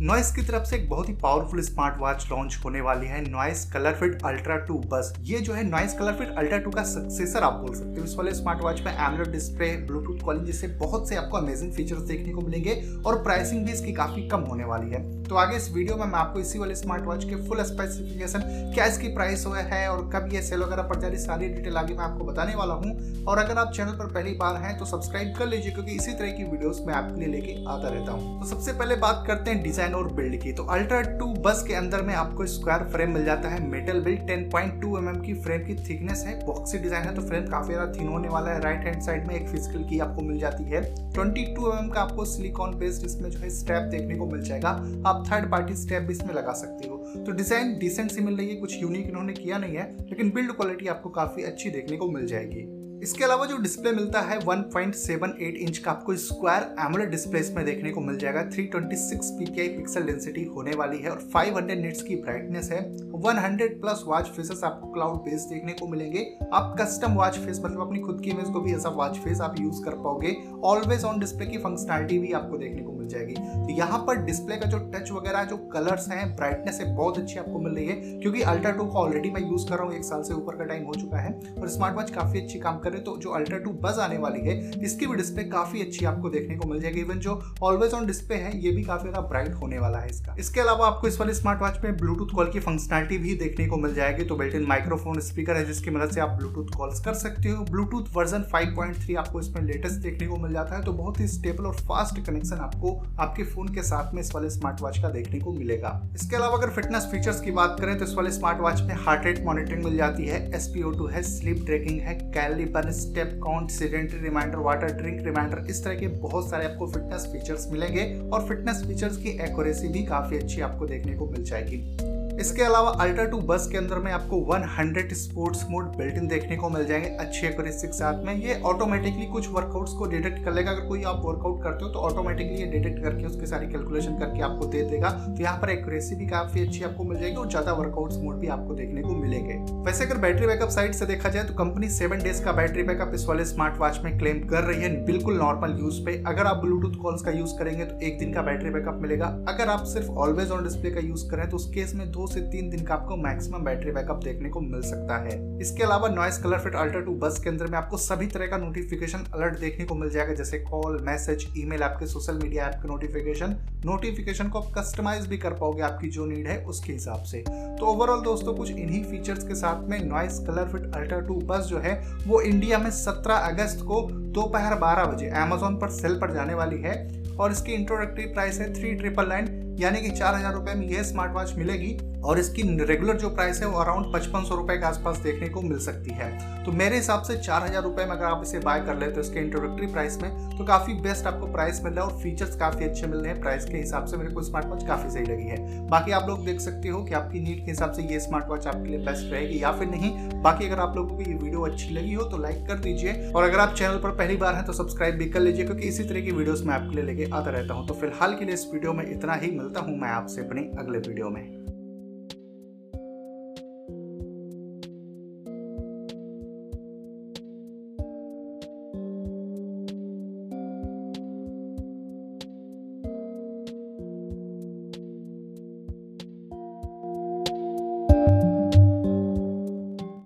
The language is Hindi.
नॉइस की तरफ़ से एक बहुत ही पावरफुल स्मार्ट वॉच लॉन्च होने वाली है Noise Color Fit Ultra two बस, ये जो है Noise Color Fit Ultra two का सक्सेसर आप बोल सकते हो। इस वाले स्मार्ट वॉच में एमलेट डिस्प्ले ब्लूटूथ कॉलिंग जैसे बहुत से आपको अमेजिंग फीचर्स देखने को मिलेंगे और प्राइसिंग भी इसकी काफ़ी कम होने वाली है। तो आगे इस वीडियो में मैं आपको इसी वाले स्मार्ट वॉच के फुल स्पेसिफिकेशन क्या इसकी प्राइस हुआ है और कब ये सेल वगैरह पड़ जा रही सारी डिटेल आगे मैं आपको बताने वाला हूँ। और अगर आप चैनल पर पहली बार हैं तो सब्सक्राइब कर लीजिए, क्योंकि इसी तरह की वीडियोस मैं आपके लिए लेके आता रहता हूँ। तो सबसे पहले बात करते हैं डिज़ाइन और बिल्ड की। तो अल्ट्रा टू बस के अंदर में आपको स्क्वायर फ्रेम मिल जाता है। मेटल बिल्ड 10.2 पॉइंट mm की फ्रेम की थिकनेस है। बॉक्सी डिज़ाइन है तो फ्रेम काफ़ी ज़्यादा थिन होने वाला है। राइट हैंड साइड में एक फ़िज़िकल की आपको मिल जाती है। 22 mm का आपको सिलिकॉन बेस्ड इसमें जो है स्टेप देखने को मिल जाएगा। आप थर्ड पार्टी स्टेप भी इसमें लगा सकते हो। तो डिज़ाइन डिसेंट सी मिल रही है, कुछ यूनिक इन्होंने किया नहीं है, लेकिन बिल्ड क्वालिटी आपको काफ़ी अच्छी देखने को मिल जाएगी। इसके अलावा जो डिस्प्ले मिलता है 1.78 इंच का, आपको स्क्वायर एमोलेड डिस्प्ले में देखने को मिल जाएगा। 326 ppi पिक्सल डेंसिटी होने वाली है और 500 निट्स की ब्राइटनेस है। 100 प्लस वॉच फेसेस आपको क्लाउड बेस देखने को मिलेंगे। आप कस्टम वॉच फेस मतलब अपनी खुद की इमेज को भी ऐसा वॉच फेस आप यूज़ कर पाओगे। ऑलवेज ऑन डिस्प्ले की फंक्शनलिटी भी आपको देखने को जाएगी। तो यहाँ पर डिस्प्ले का जो टच वगैरह, जो कलर्स हैं ब्राइटनेस है बहुत अच्छी आपको मिल रही है, क्योंकि अल्ट्रा टू का ऑलरेडी मैं यूज़ कर रहा हूँ, एक साल से ऊपर का टाइम हो चुका है, और स्मार्ट वॉच काफ़ी अच्छी काम करें तो जो अल्ट्रा टू बस आने वाली है, इसकी भी डिस्प्ले काफ़ी अच्छी आपको देखने को मिल जाएगी। इवन जो ऑलवेज ऑन डिस्प्ले है, ये भी काफ़ी ज़्यादा ब्राइट होने वाला है इसका। इसके अलावा आपको इस वाले स्मार्ट वॉच में ब्लूटूथ कॉल की फंक्शनलिटी भी देखने को मिल जाएगी। तो बिल्ट इन माइक्रोफोन स्पीकर है, जिसकी मदद से आप ब्लूटूथ कॉल्स कर सकते हो। ब्लूटूथ वर्जन 5.3 आपको इसमें लेटेस्ट देखने को मिल जाता है। तो बहुत ही स्टेबल और फास्ट कनेक्शन आपको आपके फ़ोन के साथ में इस वाले स्मार्ट वॉच का देखने को मिलेगा। इसके अलावा अगर फिटनेस फीचर्स की बात करें तो इस वाले स्मार्ट वॉच में हार्ट रेट मॉनिटरिंग मिल जाती है एसपीओ है स्लीप ट्रेकिंग है calorie burn step count sedentary reminder water drink reminder इस तरह के बहुत सारे आपको फिटनेस फीचर्स मिलेंगे और फिटनेस फीचर्स की एक्यूरेसी भी काफ़ी अच्छी आपको देखने को मिल जाएगी। इसके अलावा अल्ट्रा टू बस के अंदर में आपको 100 स्पोर्ट्स मोड बिल्ट इन देखने को मिल जाएँगे अच्छी एक्यूरेसी के साथ में। ये ऑटोमेटिकली कुछ वर्कआउट्स को डिटेक्ट कर लेगा। अगर कोई आप वर्कआउट करते हो तो ऑटोमेटिकली ये डिटेक्ट करके उसकी सारी कैलकुलेशन करके आपको दे देगा। तो यहाँ पर एक्यूरेसी भी काफ़ी अच्छी आपको मिल जाएगी और ज़्यादा वर्कआउट्स मोड भी आपको देखने को मिलेंगे। वैसे अगर बैटरी बैकअप साइड से देखा जाए तो कंपनी सेवन डेज़ का बैटरी बैकअप इस वाले स्मार्ट वॉच में क्लेम कर रही है बिल्कुल नॉर्मल यूज़ पे। अगर आप ब्लूटूथ कॉल्स का यूज़ करेंगे तो एक दिन का बैटरी बैकअप मिलेगा। अगर आप सिर्फ़ ऑलवेज ऑन डिस्प्ले का यूज़ करें तो उस केस में दो से तीन दिन का आपको मैक्सिमम बैटरी बैकअप देखने को मिल सकता है। इसके अलावा Noise color fit ultra two buzz के अंदर में आपको सभी तरह का नोटिफिकेशन अलर्ट देखने को मिल जाएगा, जैसे कॉल मैसेज ईमेल आपके सोशल मीडिया ऐप के नोटिफिकेशन नोटिफिकेशन को आप कस्टमाइज भी कर पाओगे आपकी जो नीड है उसके हिसाब से। तो ओवरऑल दोस्तों, कुछ इन्हीं फीचर्स के साथ में Noise color fit ultra two buzz जो है, वो इंडिया में 17 अगस्त को दोपहर 12 बजे अमेजोन पर सेल पर जाने वाली है और इसकी इंट्रोडक्टरी प्राइस है थ्री ट्रिपल नाइन यानी कि चार हज़ार रुपए में यह स्मार्ट वॉच मिलेगी। और इसकी रेगुलर जो प्राइस है वो अराउंड पचपन सौ रुपए के आसपास देखने को मिल सकती है। तो मेरे हिसाब से चार हज़ार रुपए में अगर आप इसे बाय कर लेते हो इसके इंट्रोडक्टरी प्राइस में तो काफ़ी बेस्ट आपको प्राइस मिल रहा है और फीचर्स काफ़ी अच्छे मिल रहे हैं। प्राइस के हिसाब से मेरे को स्मार्ट वॉच काफ़ी सही लगी है। बाकी आप लोग देख सकते हो कि आपकी नीड के हिसाब से ये स्मार्ट वॉच आपके लिए बेस्ट रहेगी या फिर नहीं। बाकी अगर आप लोगों को ये वीडियो अच्छी लगी हो तो लाइक कर दीजिए। और अगर आप चैनल पर पहली बार है तो सब्सक्राइब भी कर लीजिए, क्योंकि इसी तरह की वीडियोस मैं आपके लिए लेके आता रहता हूँ। तो फ़िलहाल के लिए इस वीडियो में इतना ही। मिलता हूँ मैं आपसे अपने अगले वीडियो में।